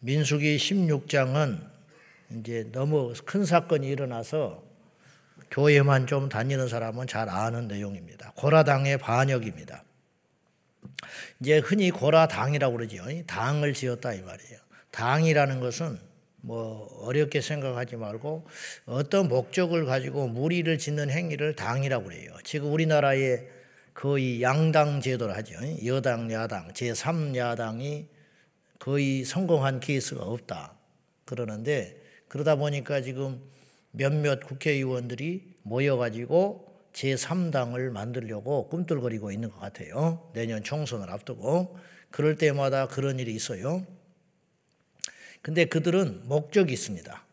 민수기 16장은 이제 너무 큰 사건이 일어나서 교회만 좀 다니는 사람은 잘 아는 내용입니다. 고라당의 반역입니다. 이제 흔히 고라당이라고 그러죠. 당을 지었다 이 말이에요. 당이라는 것은 뭐 어렵게 생각하지 말고 어떤 목적을 가지고 무리를 짓는 행위를 당이라고 그래요. 지금 우리나라에 거의 양당 제도를 하죠. 여당, 야당, 제3야당이 거의 성공한 케이스가 없다. 그러는데 그러다 보니까 지금 몇몇 국회의원들이 모여가지고 제3당을 만들려고 꿈틀거리고 있는 것 같아요. 내년 총선을 앞두고. 그럴 때마다 그런 일이 있어요. 근데 그들은 목적이 있습니다.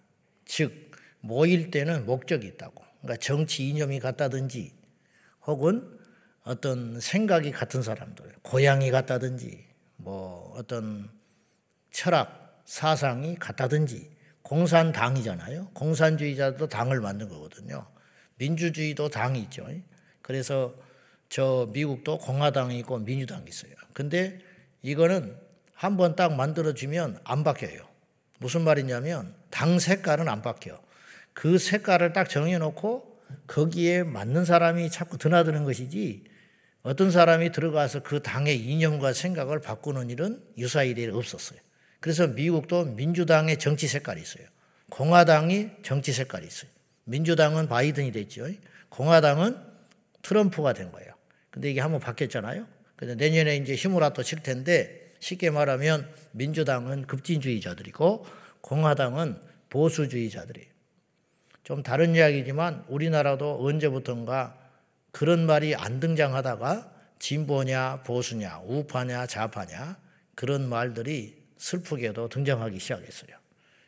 즉, 모일 때는 목적이 있다고. 그러니까 정치 이념이 같다든지 혹은 어떤 생각이 같은 사람들, 고향이 같다든지 뭐 어떤 철학, 사상이 같다든지 공산당이잖아요. 공산주의자도 당을 만든 거거든요. 민주주의도 당이 있죠. 그래서 저 미국도 공화당이 있고 민주당이 있어요. 근데 이거는 한 번 딱 만들어주면 안 바뀌어요. 무슨 말이냐면 당 색깔은 안 바뀌어. 그 색깔을 딱 정해놓고 거기에 맞는 사람이 자꾸 드나드는 것이지 어떤 사람이 들어가서 그 당의 이념과 생각을 바꾸는 일은 유사일에 없었어요. 그래서 미국도 민주당의 정치 색깔이 있어요. 공화당이 정치 색깔이 있어요. 민주당은 바이든이 됐죠. 공화당은 트럼프가 된 거예요. 근데 이게 한번 바뀌었잖아요. 근데 내년에 이제 히무라토 칠 텐데 쉽게 말하면 민주당은 급진주의자들이고 공화당은 보수주의자들이에요. 좀 다른 이야기지만 우리나라도 언제부턴가 그런 말이 안 등장하다가 진보냐 보수냐 우파냐 좌파냐 그런 말들이 슬프게도 등장하기 시작했어요.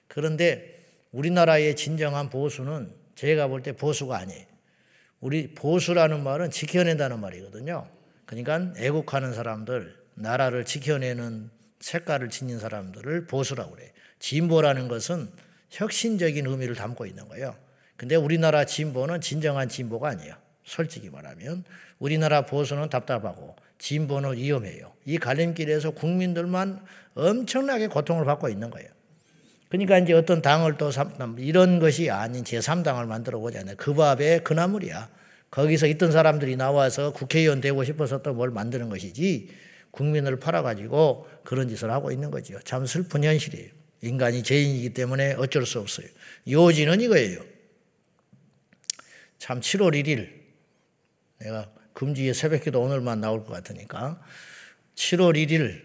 그런데 우리나라의 진정한 보수는 제가 볼 때 보수가 아니에요. 우리 보수라는 말은 지켜낸다는 말이거든요. 그러니까 애국하는 사람들, 나라를 지켜내는 색깔을 지닌 사람들을 보수라고 그래요. 진보라는 것은 혁신적인 의미를 담고 있는 거예요. 근데 우리나라 진보는 진정한 진보가 아니에요. 솔직히 말하면 우리나라 보수는 답답하고 진보는 위험해요. 이 갈림길에서 국민들만 엄청나게 고통을 받고 있는 거예요. 그러니까 이제 어떤 당을 또 이런 것이 아닌 제3당을 만들어 보자는 그 밥에 그 나물이야. 거기서 있던 사람들이 나와서 국회의원 되고 싶어서 또 뭘 만드는 것이지 국민을 팔아가지고 그런 짓을 하고 있는 거죠. 참 슬픈 현실이에요. 인간이 죄인이기 때문에 어쩔 수 없어요. 요지는 이거예요. 참 7월 1일 내가 금주의 새벽기도 오늘만 나올 것 같으니까 7월 1일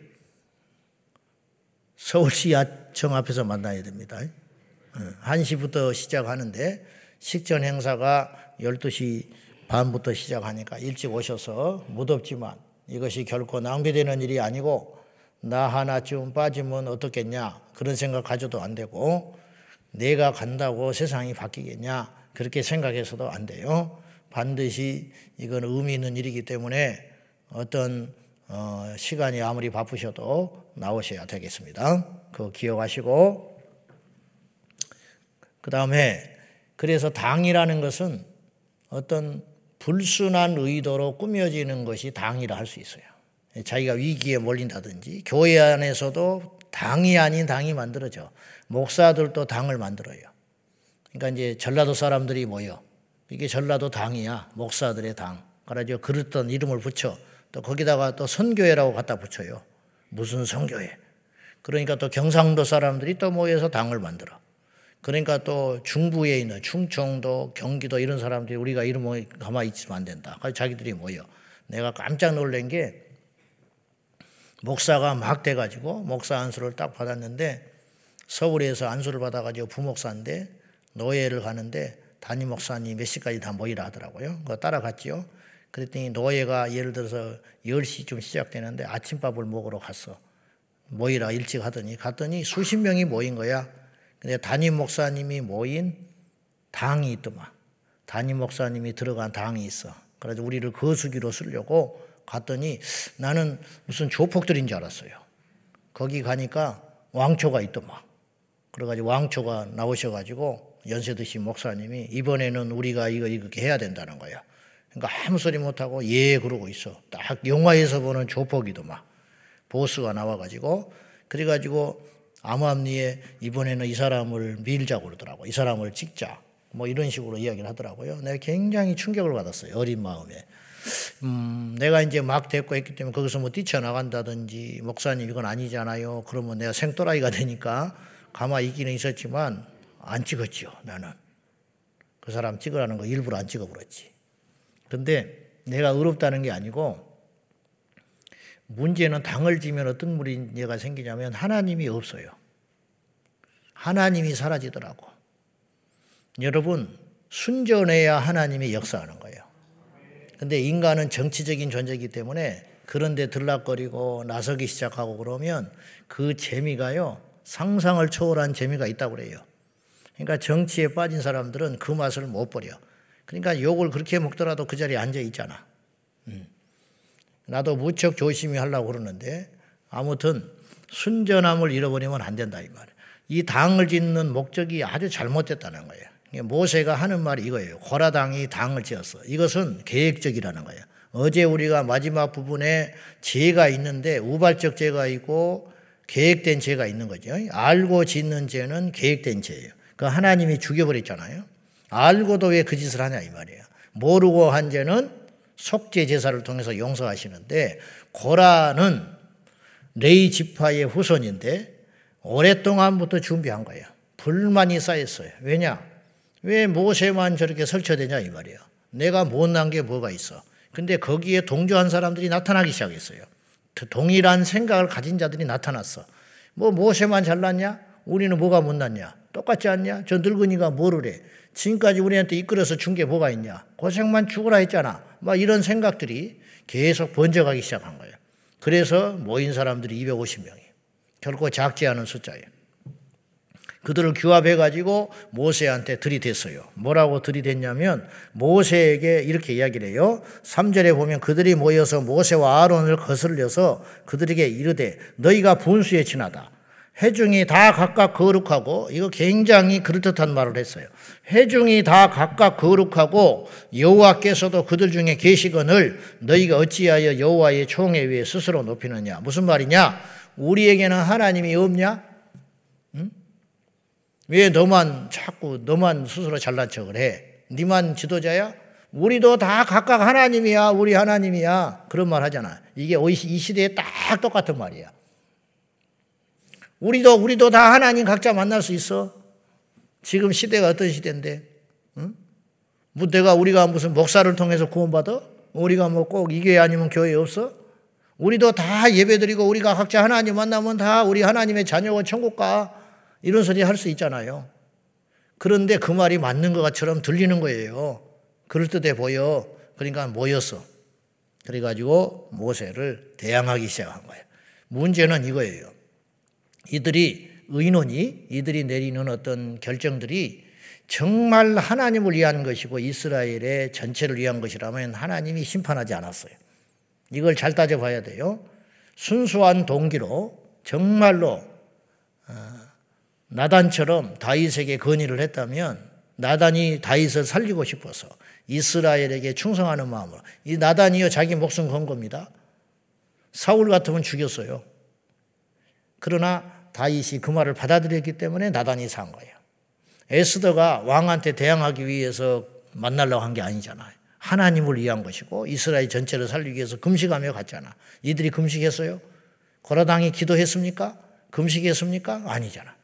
서울시 야청 앞에서 만나야 됩니다. 1시부터 시작하는데 식전 행사가 12시 반부터 시작하니까 일찍 오셔서 무덥지만 이것이 결코 낭비되는 일이 아니고 나 하나쯤 빠지면 어떻겠냐 그런 생각 가져도 안 되고 내가 간다고 세상이 바뀌겠냐 그렇게 생각해서도 안 돼요. 반드시 이건 의미 있는 일이기 때문에 어떤 어, 시간이 아무리 바쁘셔도 나오셔야 되겠습니다. 그 기억하시고 그 다음에 그래서 당이라는 것은 어떤 불순한 의도로 꾸며지는 것이 당이라 할 수 있어요. 자기가 위기에 몰린다든지 교회 안에서도 당이 아닌 당이 만들어져. 목사들도 당을 만들어요. 그러니까 이제 전라도 사람들이 모여. 이게 전라도 당이야. 목사들의 당. 그래가지고 그릇던 이름을 붙여. 또 거기다가 또 선교회라고 갖다 붙여요. 무슨 선교회. 그러니까 또 경상도 사람들이 또 모여서 당을 만들어. 그러니까 또 중부에 있는 충청도, 경기도 이런 사람들이 우리가 이름을 가만히 있으면 안 된다. 그래서 자기들이 모여. 내가 깜짝 놀란 게 목사가 막 돼가지고 목사 안수를 딱 받았는데 서울에서 안수를 받아가지고 부목사인데 노예를 가는데 담임 목사님 몇 시까지 다 모이라 하더라고요. 그거 따라갔지요. 그랬더니 노예가 예를 들어서 10시쯤 시작되는데 아침밥을 먹으러 갔어. 모이라 일찍 하더니 갔더니 수십 명이 모인 거야. 근데 담임 목사님이 모인 당이 있더만. 담임 목사님이 들어간 당이 있어. 그래서 우리를 거수기로 쓰려고 갔더니 나는 무슨 조폭들인 줄 알았어요. 거기 가니까 왕초가 있더만. 그래가지고 왕초가 나오셔가지고 연세 드신 목사님이 이번에는 우리가 이거 이렇게 해야 된다는 거야. 그러니까 아무 소리 못하고 예 그러고 있어. 딱 영화에서 보는 조폭이더만. 보스가 나와가지고 그래가지고 암암리에 이번에는 이 사람을 밀자고 그러더라고. 이 사람을 찍자. 뭐 이런 식으로 이야기를 하더라고요. 내가 굉장히 충격을 받았어요. 어린 마음에. 음, 내가 이제 막 됐고 했기 때문에 거기서 뭐 뛰쳐나간다든지 목사님 이건 아니잖아요. 그러면 내가 생또라이가 되니까 가만히 있기는 있었지만 안 찍었죠. 나는. 그 사람 찍으라는 거 일부러 안 찍어버렸지. 근데 내가 의롭다는 게 아니고 문제는 당을 지면 어떤 문제가 생기냐면 하나님이 없어요. 하나님이 사라지더라고. 여러분, 순전해야 하나님이 역사하는 거예요. 근데 인간은 정치적인 존재이기 때문에 그런데 들락거리고 나서기 시작하고 그러면 그 재미가요, 상상을 초월한 재미가 있다고 그래요. 그러니까 정치에 빠진 사람들은 그 맛을 못 버려. 그러니까 욕을 그렇게 먹더라도 그 자리에 앉아 있잖아. 음. 나도 무척 조심히 하려고 그러는데 아무튼 순전함을 잃어버리면 안 된다 이 말이에요. 이 당을 짓는 목적이 아주 잘못됐다는 거예요. 모세가 하는 말이 이거예요. 고라당이 당을 지었어. 이것은 계획적이라는 거예요. 어제 우리가 마지막 부분에 죄가 있는데 우발적 죄가 있고 계획된 죄가 있는 거죠. 알고 짓는 죄는 계획된 죄예요. 그 하나님이 죽여버렸잖아요. 알고도 왜 그 짓을 하냐 이 말이에요. 모르고 한 죄는 속죄 제사를 통해서 용서하시는데 고라는 레이 지파의 후손인데 오랫동안부터 준비한 거예요. 불만이 쌓였어요. 왜냐? 왜 모세만 저렇게 설쳐되냐 이 말이에요. 내가 못난 게 뭐가 있어. 근데 거기에 동조한 사람들이 나타나기 시작했어요. 동일한 생각을 가진 자들이 나타났어. 뭐 모세만 잘났냐? 우리는 뭐가 못났냐? 똑같지 않냐? 저 늙은이가 뭐를 해? 지금까지 우리한테 이끌어서 준 게 뭐가 있냐? 고생만 죽으라 했잖아. 막 이런 생각들이 계속 번져가기 시작한 거예요. 그래서 모인 사람들이 250명이 결코 작지 않은 숫자예요. 그들을 규합해가지고 모세한테 들이댔어요. 뭐라고 들이댔냐면 모세에게 이렇게 이야기를 해요. 3절에 보면 그들이 모여서 모세와 아론을 거슬려서 그들에게 이르되 너희가 분수에 지나다. 회중이 다 각각 거룩하고 이거 굉장히 그럴듯한 말을 했어요. 회중이 다 각각 거룩하고 여호와께서도 그들 중에 계시거늘 너희가 어찌하여 여호와의 총에 위해 스스로 높이느냐? 무슨 말이냐? 우리에게는 하나님이 없냐? 응? 왜 너만 자꾸 너만 스스로 잘난 척을 해? 니만 지도자야? 우리도 다 각각 하나님이야 우리 하나님이야. 그런 말 하잖아. 이게 이 시대에 딱 똑같은 말이야 우리도 우리도 다 하나님 각자 만날 수 있어 지금 시대가 어떤 시대인데? 응? 뭐 내가 우리가 무슨 목사를 통해서 구원받아? 우리가 뭐 꼭 이 교회 아니면 교회 없어? 우리도 다 예배드리고 우리가 각자 하나님 만나면 다 우리 하나님의 자녀고 천국 가 이런 소리 할 수 있잖아요. 그런데 그 말이 맞는 것처럼 들리는 거예요. 그럴듯해 보여. 그러니까 모였어. 그래가지고 모세를 대항하기 시작한 거예요. 문제는 이거예요. 이들이 의논이 이들이 내리는 어떤 결정들이 정말 하나님을 위한 것이고 이스라엘의 전체를 위한 것이라면 하나님이 심판하지 않았어요. 이걸 잘 따져봐야 돼요. 순수한 동기로 정말로 어, 나단처럼 다윗에게 건의를 했다면 나단이 다윗을 살리고 싶어서 이스라엘에게 충성하는 마음으로 이 나단이요 자기 목숨 건 겁니다. 사울 같으면 죽였어요. 그러나 다윗이 그 말을 받아들였기 때문에 나단이 산 거예요. 에스더가 왕한테 대항하기 위해서 만나려고 한 게 아니잖아요. 하나님을 위한 것이고 이스라엘 전체를 살리기 위해서 금식하며 갔잖아. 이들이 금식했어요? 고라당이 기도했습니까? 금식했습니까? 아니잖아.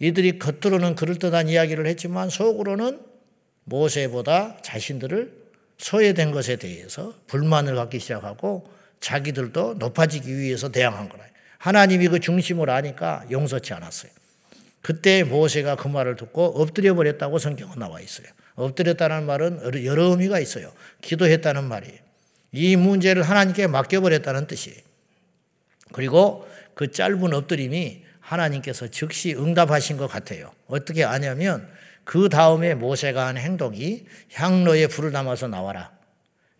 이들이 겉으로는 그럴듯한 이야기를 했지만 속으로는 모세보다 자신들을 소외된 것에 대해서 불만을 갖기 시작하고 자기들도 높아지기 위해서 대항한 거라. 하나님이 그 중심을 아니까 용서치 않았어요. 그때 모세가 그 말을 듣고 엎드려 버렸다고 성경은 나와 있어요. 엎드렸다는 말은 여러 의미가 있어요. 기도했다는 말이에요. 이 문제를 하나님께 맡겨버렸다는 뜻이에요. 그리고 그 짧은 엎드림이 하나님께서 즉시 응답하신 것 같아요. 어떻게 아냐면 그 다음에 모세가 한 행동이 향로에 불을 담아서 나와라.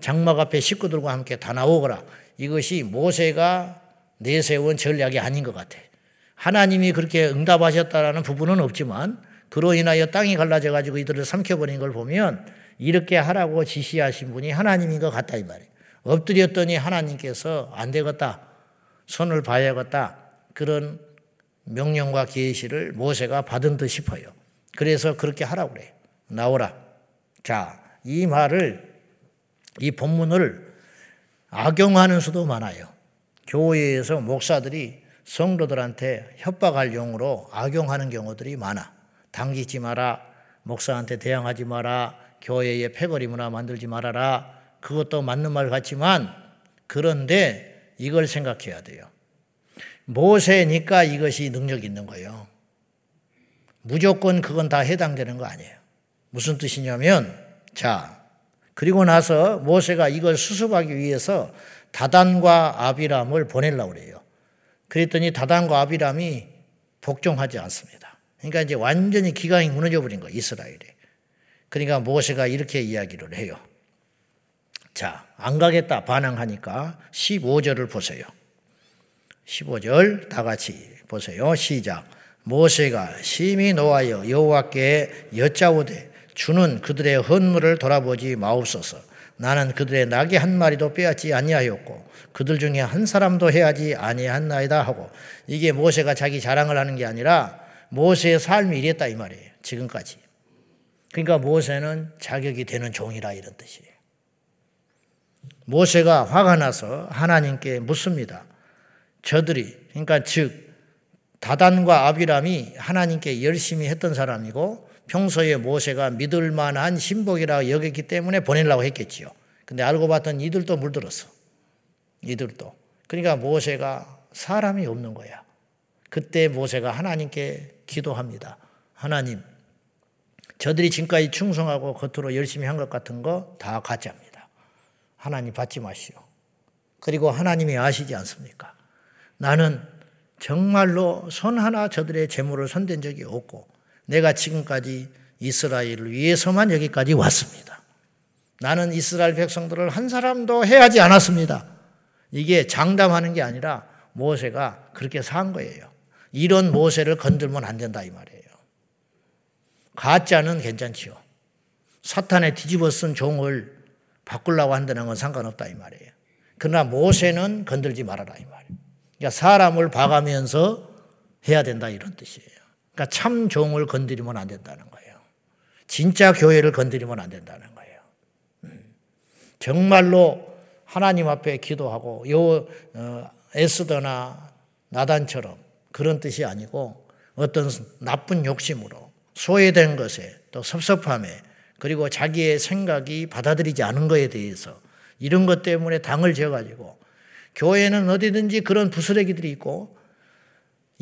장막 앞에 식구들과 함께 다 나오거라. 이것이 모세가 내세운 전략이 아닌 것 같아. 하나님이 그렇게 응답하셨다라는 부분은 없지만 그로 인하여 땅이 갈라져 가지고 이들을 삼켜버린 걸 보면 이렇게 하라고 지시하신 분이 하나님인 것 같다 이 말이에요. 엎드렸더니 하나님께서 안 되겠다. 손을 봐야겠다. 그런 명령과 계시를 모세가 받은 듯 싶어요. 그래서 그렇게 하라고 그래요. 나오라. 자, 이 말을 이 본문을 악용하는 수도 많아요. 교회에서 목사들이 성도들한테 협박할 용으로 악용하는 경우들이 많아. 당기지 마라. 목사한테 대항하지 마라. 교회에 패거리 문화 만들지 말아라. 그것도 맞는 말 같지만 그런데 이걸 생각해야 돼요. 모세니까 이것이 능력 있는 거예요. 무조건 그건 다 해당되는 거 아니에요. 무슨 뜻이냐면 자 그리고 나서 모세가 이걸 수습하기 위해서 다단과 아비람을 보내려고 그래요. 그랬더니 다단과 아비람이 복종하지 않습니다. 그러니까 이제 완전히 기강이 무너져 버린 거예요, 이스라엘이. 그러니까 모세가 이렇게 이야기를 해요. 자, 안 가겠다 반항하니까 15절을 보세요. 15절 다 같이 보세요. 시작. 모세가 심히 노하여 여호와께 여짜오되 주는 그들의 헌물을 돌아보지 마옵소서. 나는 그들의 낙이 한 마리도 빼앗지 아니하였고 그들 중에 한 사람도 해야지 아니한나이다 하고 이게 모세가 자기 자랑을 하는 게 아니라 모세의 삶이 이랬다 이 말이에요. 지금까지. 그러니까 모세는 자격이 되는 종이라 이런 뜻이에요. 모세가 화가 나서 하나님께 묻습니다. 저들이 그러니까 즉 다단과 아비람이 하나님께 열심히 했던 사람이고 평소에 모세가 믿을 만한 신복이라 여겼기 때문에 보내려고 했겠지요. 근데 알고 봤더니 이들도 물들었어. 이들도. 그러니까 모세가 사람이 없는 거야. 그때 모세가 하나님께 기도합니다. 하나님, 저들이 지금까지 충성하고 겉으로 열심히 한 것 같은 거 다 가짜입니다. 하나님 받지 마시오. 그리고 하나님이 아시지 않습니까? 나는 정말로 손 하나 저들의 재물을 손댄 적이 없고 내가 지금까지 이스라엘을 위해서만 여기까지 왔습니다. 나는 이스라엘 백성들을 한 사람도 해하지 않았습니다. 이게 장담하는 게 아니라 모세가 그렇게 산 거예요. 이런 모세를 건들면 안 된다 이 말이에요. 가짜는 괜찮지요. 사탄에 뒤집어 쓴 종을 바꾸려고 한다는 건 상관없다 이 말이에요. 그러나 모세는 건들지 말아라 이 말이에요. 그러니까 사람을 봐가면서 해야 된다 이런 뜻이에요. 그러니까 참 종을 건드리면 안 된다는 거예요. 진짜 교회를 건드리면 안 된다는 거예요. 음. 정말로 하나님 앞에 기도하고 요 어, 에스더나 나단처럼 그런 뜻이 아니고 어떤 나쁜 욕심으로 소외된 것에 또 섭섭함에 그리고 자기의 생각이 받아들이지 않은 것에 대해서 이런 것 때문에 당을 지어가지고 교회는 어디든지 그런 부스레기들이 있고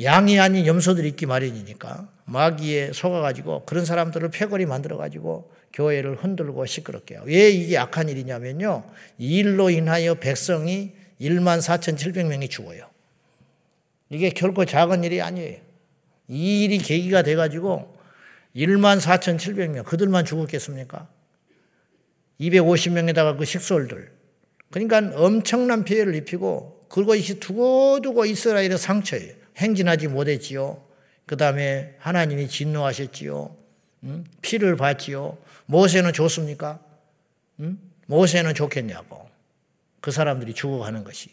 양이 아닌 염소들이 있기 마련이니까 마귀에 속아가지고 그런 사람들을 패거리 만들어가지고 교회를 흔들고 시끄럽게 해요. 왜 이게 악한 일이냐면요. 이 일로 인하여 백성이 1만 4,700명이 죽어요. 이게 결코 작은 일이 아니에요. 이 일이 계기가 돼가지고 1만 4,700명, 그들만 죽었겠습니까? 250명에다가 그 식솔들. 그러니까 엄청난 피해를 입히고, 그것이 두고두고 이스라엘의 상처예요. 행진하지 못했지요. 그 다음에 하나님이 진노하셨지요. 응? 피를 봤지요. 모세는 좋습니까? 응? 모세는 좋겠냐고. 그 사람들이 죽어가는 것이.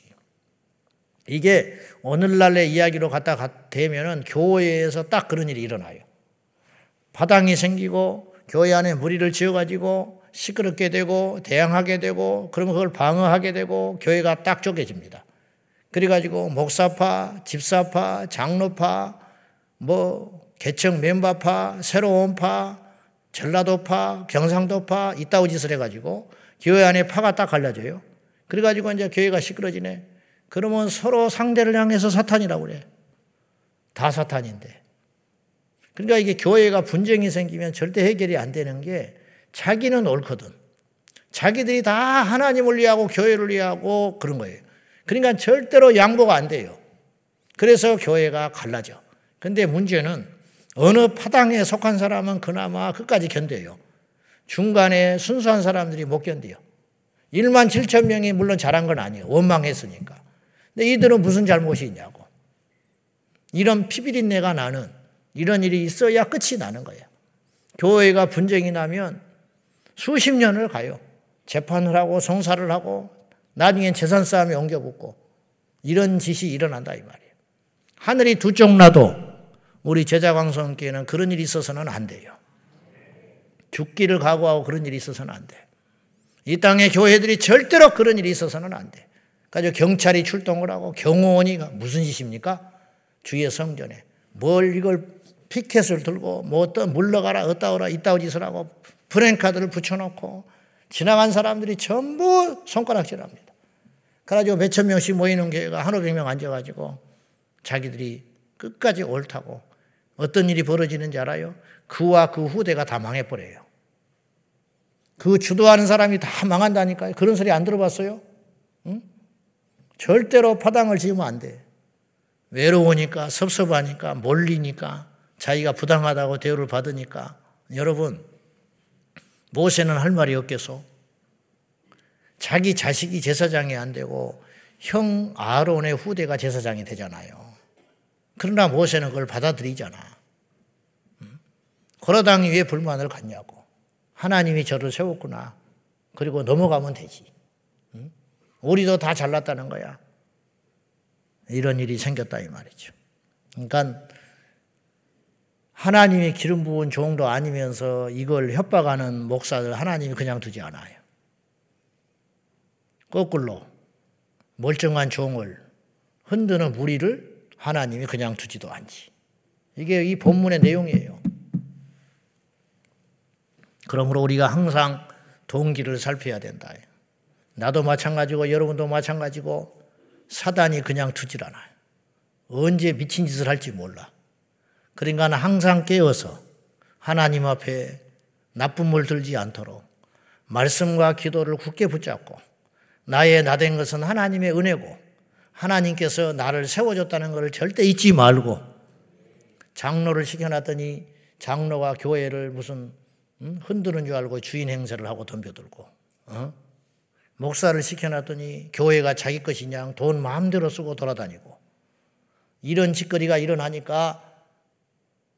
이게 오늘날의 이야기로 갖다 대면은 교회에서 딱 그런 일이 일어나요. 파당이 생기고 교회 안에 무리를 지어가지고 시끄럽게 되고 대항하게 되고 그러면 그걸 방어하게 되고 교회가 딱 쪼개집니다. 그래가지고 목사파, 집사파, 장로파, 뭐 개척 멤버파, 새로운 파, 전라도파, 경상도파 이따위 짓을 해가지고 교회 안에 파가 딱 갈라져요. 그래가지고 이제 교회가 시끄러지네. 그러면 서로 상대를 향해서 사탄이라고 그래. 다 사탄인데. 그러니까 이게 교회가 분쟁이 생기면 절대 해결이 안 되는 게 자기는 옳거든. 자기들이 다 하나님을 위하고 교회를 위하고 그런 거예요. 그러니까 절대로 양보가 안 돼요. 그래서 교회가 갈라져. 근데 문제는 어느 파당에 속한 사람은 그나마 끝까지 견뎌요. 중간에 순수한 사람들이 못 견뎌요. 1만 7천 명이 물론 잘한 건 아니에요. 원망했으니까. 근데 이들은 무슨 잘못이 있냐고. 이런 피비린내가 나는 이런 일이 있어야 끝이 나는 거예요. 교회가 분쟁이 나면 수십 년을 가요. 재판을 하고 성사를 하고 나중엔 재산 싸움이 옮겨 붙고 이런 짓이 일어난다 이 말이에요. 하늘이 두 쪽 나도 우리 제자 광성교회는 그런 일이 있어서는 안 돼요. 죽기를 각오하고 그런 일이 있어서는 안 돼. 이 땅의 교회들이 절대로 그런 일이 있어서는 안 돼. 가지고 경찰이 출동을 하고 경호원이 무슨 짓입니까? 주의 성전에 뭘 이걸 피켓을 들고 뭐 어떤 물러가라 어따오라 이따오 짓을 하고 브랜카드를 붙여놓고 지나간 사람들이 전부 손가락질 합니다. 그래가지고 몇천 명씩 모이는 교회가 한 오백 명 앉아가지고 자기들이 끝까지 옳다고 어떤 일이 벌어지는지 알아요? 그와 그 후대가 다 망해버려요. 그 주도하는 사람이 다 망한다니까요. 그런 소리 안 들어봤어요? 응? 절대로 파당을 지으면 안 돼. 외로우니까, 섭섭하니까, 몰리니까, 자기가 부당하다고 대우를 받으니까. 여러분, 모세는 할 말이 없겠소? 자기 자식이 제사장이 안 되고 형 아론의 후대가 제사장이 되잖아요. 그러나 모세는 그걸 받아들이잖아. 고라당이 왜 불만을 갖냐고. 하나님이 저를 세웠구나. 그리고 넘어가면 되지. 우리도 다 잘났다는 거야. 이런 일이 생겼다 이 말이죠. 그러니까 하나님이 기름 부은 종도 아니면서 이걸 협박하는 목사들 하나님이 그냥 두지 않아요. 거꾸로 멀쩡한 종을 흔드는 무리를 하나님이 그냥 두지도 않지. 이게 이 본문의 내용이에요. 그러므로 우리가 항상 동기를 살펴야 된다. 나도 마찬가지고 여러분도 마찬가지고 사단이 그냥 두질 않아요. 언제 미친 짓을 할지 몰라. 그러니까 항상 깨어서 하나님 앞에 나쁨을 들지 않도록 말씀과 기도를 굳게 붙잡고 나의 나된 것은 하나님의 은혜고 하나님께서 나를 세워줬다는 것을 절대 잊지 말고 장로를 시켜놨더니 장로가 교회를 무슨 흔드는 줄 알고 주인 행세를 하고 덤벼들고 어? 목사를 시켜놨더니 교회가 자기 것이냐 돈 마음대로 쓰고 돌아다니고 이런 짓거리가 일어나니까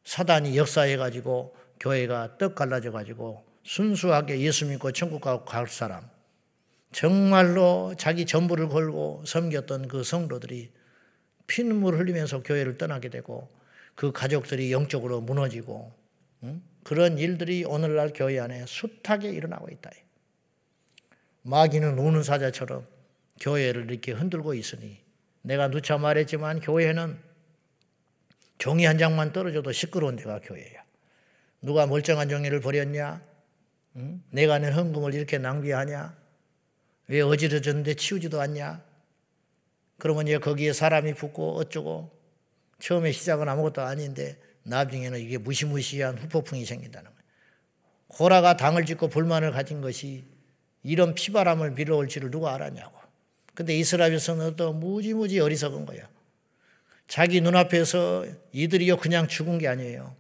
사단이 역사해가지고 교회가 떡 갈라져가지고 순수하게 예수 믿고 천국 가고 갈 사람 정말로 자기 전부를 걸고 섬겼던 그 성도들이 피눈물 흘리면서 교회를 떠나게 되고 그 가족들이 영적으로 무너지고 응? 그런 일들이 오늘날 교회 안에 숱하게 일어나고 있다. 마귀는 우는 사자처럼 교회를 이렇게 흔들고 있으니 내가 누차 말했지만 교회는 종이 한 장만 떨어져도 시끄러운 데가 교회야. 누가 멀쩡한 종이를 버렸냐? 응? 내가 낸 헌금을 이렇게 낭비하냐? 왜 어지러졌는데 치우지도 않냐? 그러면 이제 거기에 사람이 붙고 어쩌고 처음에 시작은 아무것도 아닌데 나중에는 이게 무시무시한 후폭풍이 생긴다는 거예요. 고라가 당을 짓고 불만을 가진 것이 이런 피바람을 밀어올 지를 누가 알았냐고. 근데 이스라엘에서는 또 무지무지 어리석은 거야. 자기 눈앞에서 이들이요 그냥 죽은 게 아니에요.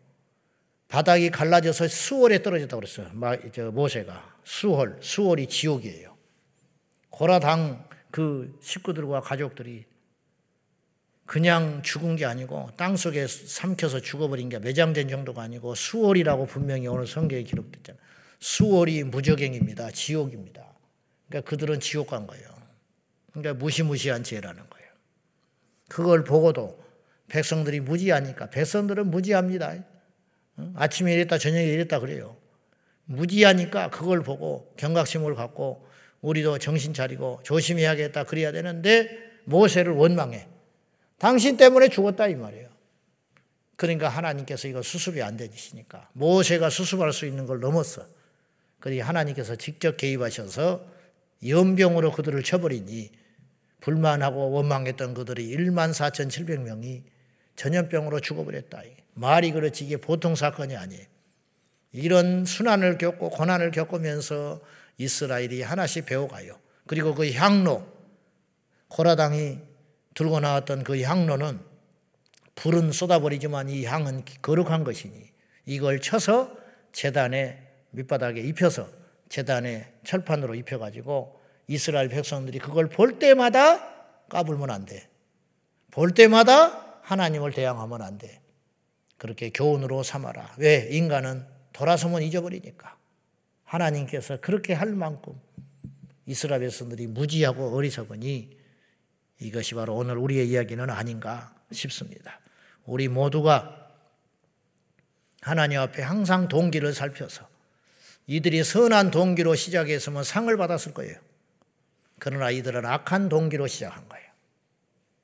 바닥이 갈라져서 수월에 떨어졌다고 그랬어요. 모세가. 수월, 수월이 지옥이에요. 고라당 그 식구들과 가족들이 그냥 죽은 게 아니고 땅 속에 삼켜서 죽어버린 게 매장된 정도가 아니고 수월이라고 분명히 오늘 성경에 기록됐잖아요. 수월이 무적행입니다. 지옥입니다. 그러니까 그들은 지옥 간 거예요. 그러니까 무시무시한 죄라는 거예요. 그걸 보고도 백성들이 무지하니까 백성들은 무지합니다. 아침에 이랬다 저녁에 이랬다 그래요. 무지하니까 그걸 보고 경각심을 갖고 우리도 정신 차리고 조심해야겠다 그래야 되는데 모세를 원망해. 당신 때문에 죽었다 이 말이에요. 그러니까 하나님께서 이거 수습이 안 되시니까 모세가 수습할 수 있는 걸 넘었어. 그러니 하나님께서 직접 개입하셔서 연병으로 그들을 쳐버리니 불만하고 원망했던 그들이 1만 4,700명이 전염병으로 죽어버렸다. 말이 그렇지 이게 보통 사건이 아니에요. 이런 순환을 겪고 고난을 겪으면서 이스라엘이 하나씩 배워가요. 그리고 그 향로, 고라당이 들고 나왔던 그 향로는 불은 쏟아버리지만 이 향은 거룩한 것이니 이걸 쳐서 재단에 밑바닥에 입혀서 재단에 철판으로 입혀가지고 이스라엘 백성들이 그걸 볼 때마다 까불면 안 돼. 볼 때마다 하나님을 대항하면 안 돼. 그렇게 교훈으로 삼아라. 왜? 인간은 돌아서면 잊어버리니까. 하나님께서 그렇게 할 만큼 이스라엘 백성들이 무지하고 어리석으니 이것이 바로 오늘 우리의 이야기는 아닌가 싶습니다. 우리 모두가 하나님 앞에 항상 동기를 살펴서 이들이 선한 동기로 시작했으면 상을 받았을 거예요. 그러나 이들은 악한 동기로 시작한 거예요.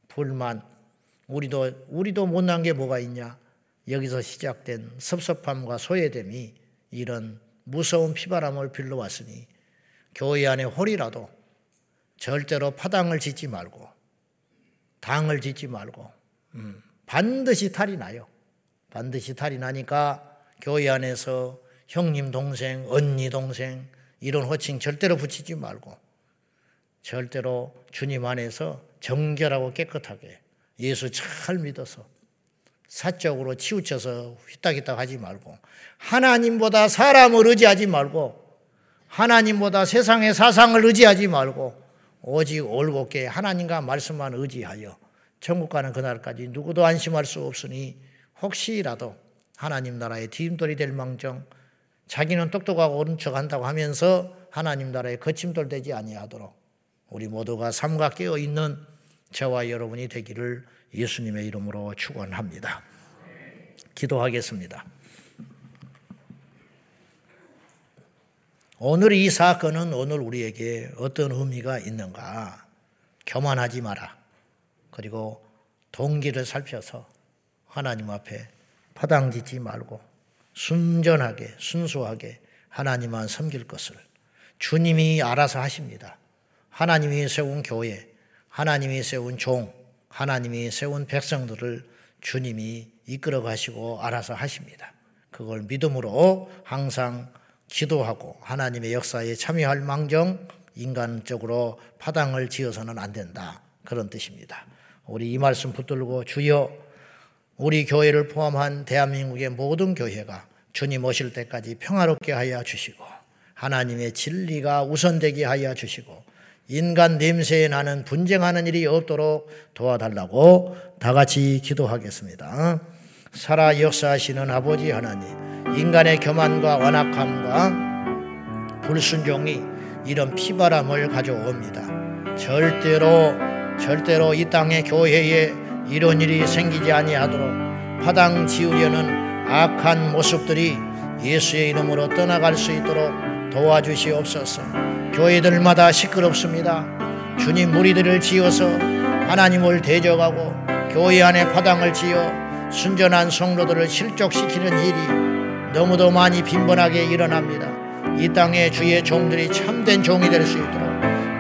불만, 우리도, 우리도 못난 게 뭐가 있냐? 여기서 시작된 섭섭함과 소외됨이 이런 무서운 피바람을 빌러왔으니 교회 안에 홀이라도 절대로 파당을 짓지 말고 당을 짓지 말고 음, 반드시 탈이 나요. 반드시 탈이 나니까 교회 안에서 형님 동생, 언니 동생 이런 호칭 절대로 붙이지 말고 절대로 주님 안에서 정결하고 깨끗하게 예수 잘 믿어서 사적으로 치우쳐서 휘딱휘딱 하지 말고 하나님보다 사람을 의지하지 말고 하나님보다 세상의 사상을 의지하지 말고 오직 올곧게 하나님과 말씀만 의지하여 천국 가는 그날까지 누구도 안심할 수 없으니 혹시라도 하나님 나라의 뒤임돌이 될 망정 자기는 똑똑하고 옳은 척 한다고 하면서 하나님 나라의 거침돌 되지 아니하도록 우리 모두가 삼가 깨어 있는 저와 여러분이 되기를 예수님의 이름으로 축원합니다. 기도하겠습니다. 오늘 이 사건은 오늘 우리에게 어떤 의미가 있는가? 교만하지 마라. 그리고 동기를 살펴서 하나님 앞에 파당짓지 말고 순전하게 순수하게 하나님만 섬길 것을 주님이 알아서 하십니다. 하나님이 세운 교회, 하나님이 세운 종, 하나님이 세운 백성들을 주님이 이끌어 가시고 알아서 하십니다. 그걸 믿음으로 항상 기도하고 하나님의 역사에 참여할 망정 인간적으로 파당을 지어서는 안 된다. 그런 뜻입니다. 우리 이 말씀 붙들고 주여 우리 교회를 포함한 대한민국의 모든 교회가 주님 오실 때까지 평화롭게 하여 주시고 하나님의 진리가 우선되게 하여 주시고 인간 냄새에 나는 분쟁하는 일이 없도록 도와달라고 다 같이 기도하겠습니다. 살아 역사하시는 아버지 하나님, 인간의 교만과 완악함과 불순종이 이런 피바람을 가져옵니다. 절대로 절대로 이 땅의 교회에 이런 일이 생기지 아니하도록 파당 지으려는 악한 모습들이 예수의 이름으로 떠나갈 수 있도록 도와주시옵소서. 교회들마다 시끄럽습니다. 주님 무리들을 지어서 하나님을 대적하고 교회 안에 파당을 지어 순전한 성도들을 실족시키는 일이 너무도 많이 빈번하게 일어납니다. 이 땅에 주의 종들이 참된 종이 될 수 있도록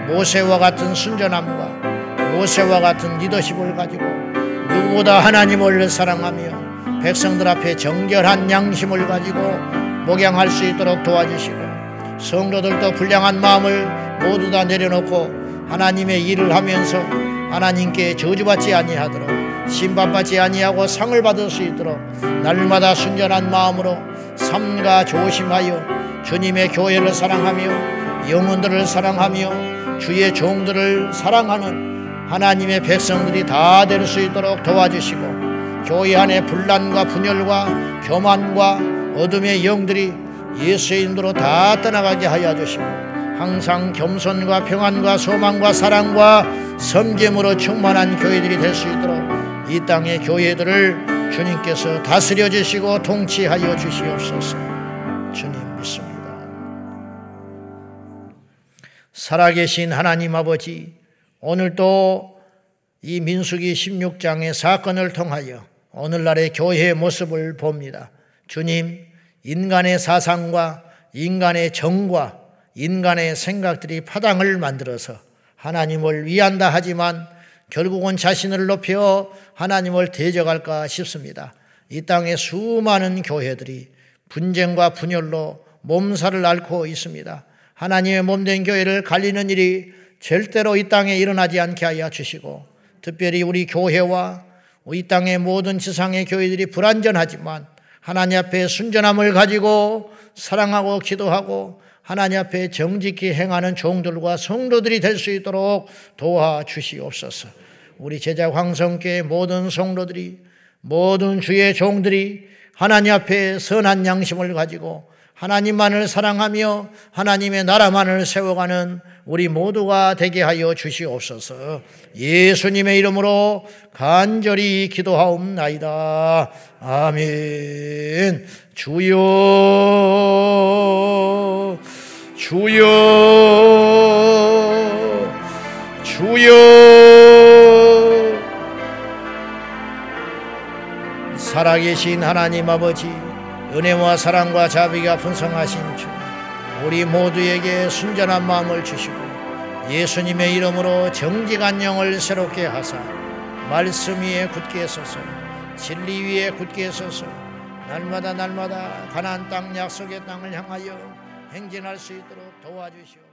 모세와 같은 순전함과 모세와 같은 리더십을 가지고 누구보다 하나님을 사랑하며 백성들 앞에 정결한 양심을 가지고 목양할 수 있도록 도와주시고 성도들도 불량한 마음을 모두 다 내려놓고 하나님의 일을 하면서 하나님께 저주받지 아니하도록 심판받지 아니하고 상을 받을 수 있도록 날마다 순전한 마음으로 삼가 조심하여 주님의 교회를 사랑하며 영혼들을 사랑하며 주의 종들을 사랑하는 하나님의 백성들이 다 될 수 있도록 도와주시고 교회 안에 분란과 분열과 교만과 어둠의 영들이 예수의 인도로 다 떠나가게 하여 주시고 항상 겸손과 평안과 소망과 사랑과 섬김으로 충만한 교회들이 될 수 있도록 이 땅의 교회들을 주님께서 다스려 주시고 통치하여 주시옵소서. 주님 믿습니다. 살아계신 하나님 아버지, 오늘도 이 민수기 16장의 사건을 통하여 오늘날의 교회의 모습을 봅니다. 주님, 인간의 사상과 인간의 정과 인간의 생각들이 파당을 만들어서 하나님을 위한다 하지만 결국은 자신을 높여 하나님을 대적할까 싶습니다. 이 땅의 수많은 교회들이 분쟁과 분열로 몸살을 앓고 있습니다. 하나님의 몸된 교회를 갈리는 일이 절대로 이 땅에 일어나지 않게 하여 주시고 특별히 우리 교회와 이 땅의 모든 지상의 교회들이 불완전하지만 하나님 앞에 순전함을 가지고 사랑하고 기도하고 하나님 앞에 정직히 행하는 종들과 성도들이 될 수 있도록 도와주시옵소서. 우리 제자 황성교회 모든 성도들이 모든 주의 종들이 하나님 앞에 선한 양심을 가지고 하나님만을 사랑하며 하나님의 나라만을 세워가는 우리 모두가 되게 하여 주시옵소서. 예수님의 이름으로 간절히 기도하옵나이다. 아멘. 주여, 주여, 주여. 살아계신 하나님 아버지, 은혜와 사랑과 자비가 풍성하신 주, 우리 모두에게 순전한 마음을 주시고 예수님의 이름으로 정직한 영을 새롭게 하사 말씀 위에 굳게 서서 진리 위에 굳게 서서 날마다 날마다 가나안 땅 약속의 땅을 향하여 행진할 수 있도록 도와주시옵소서.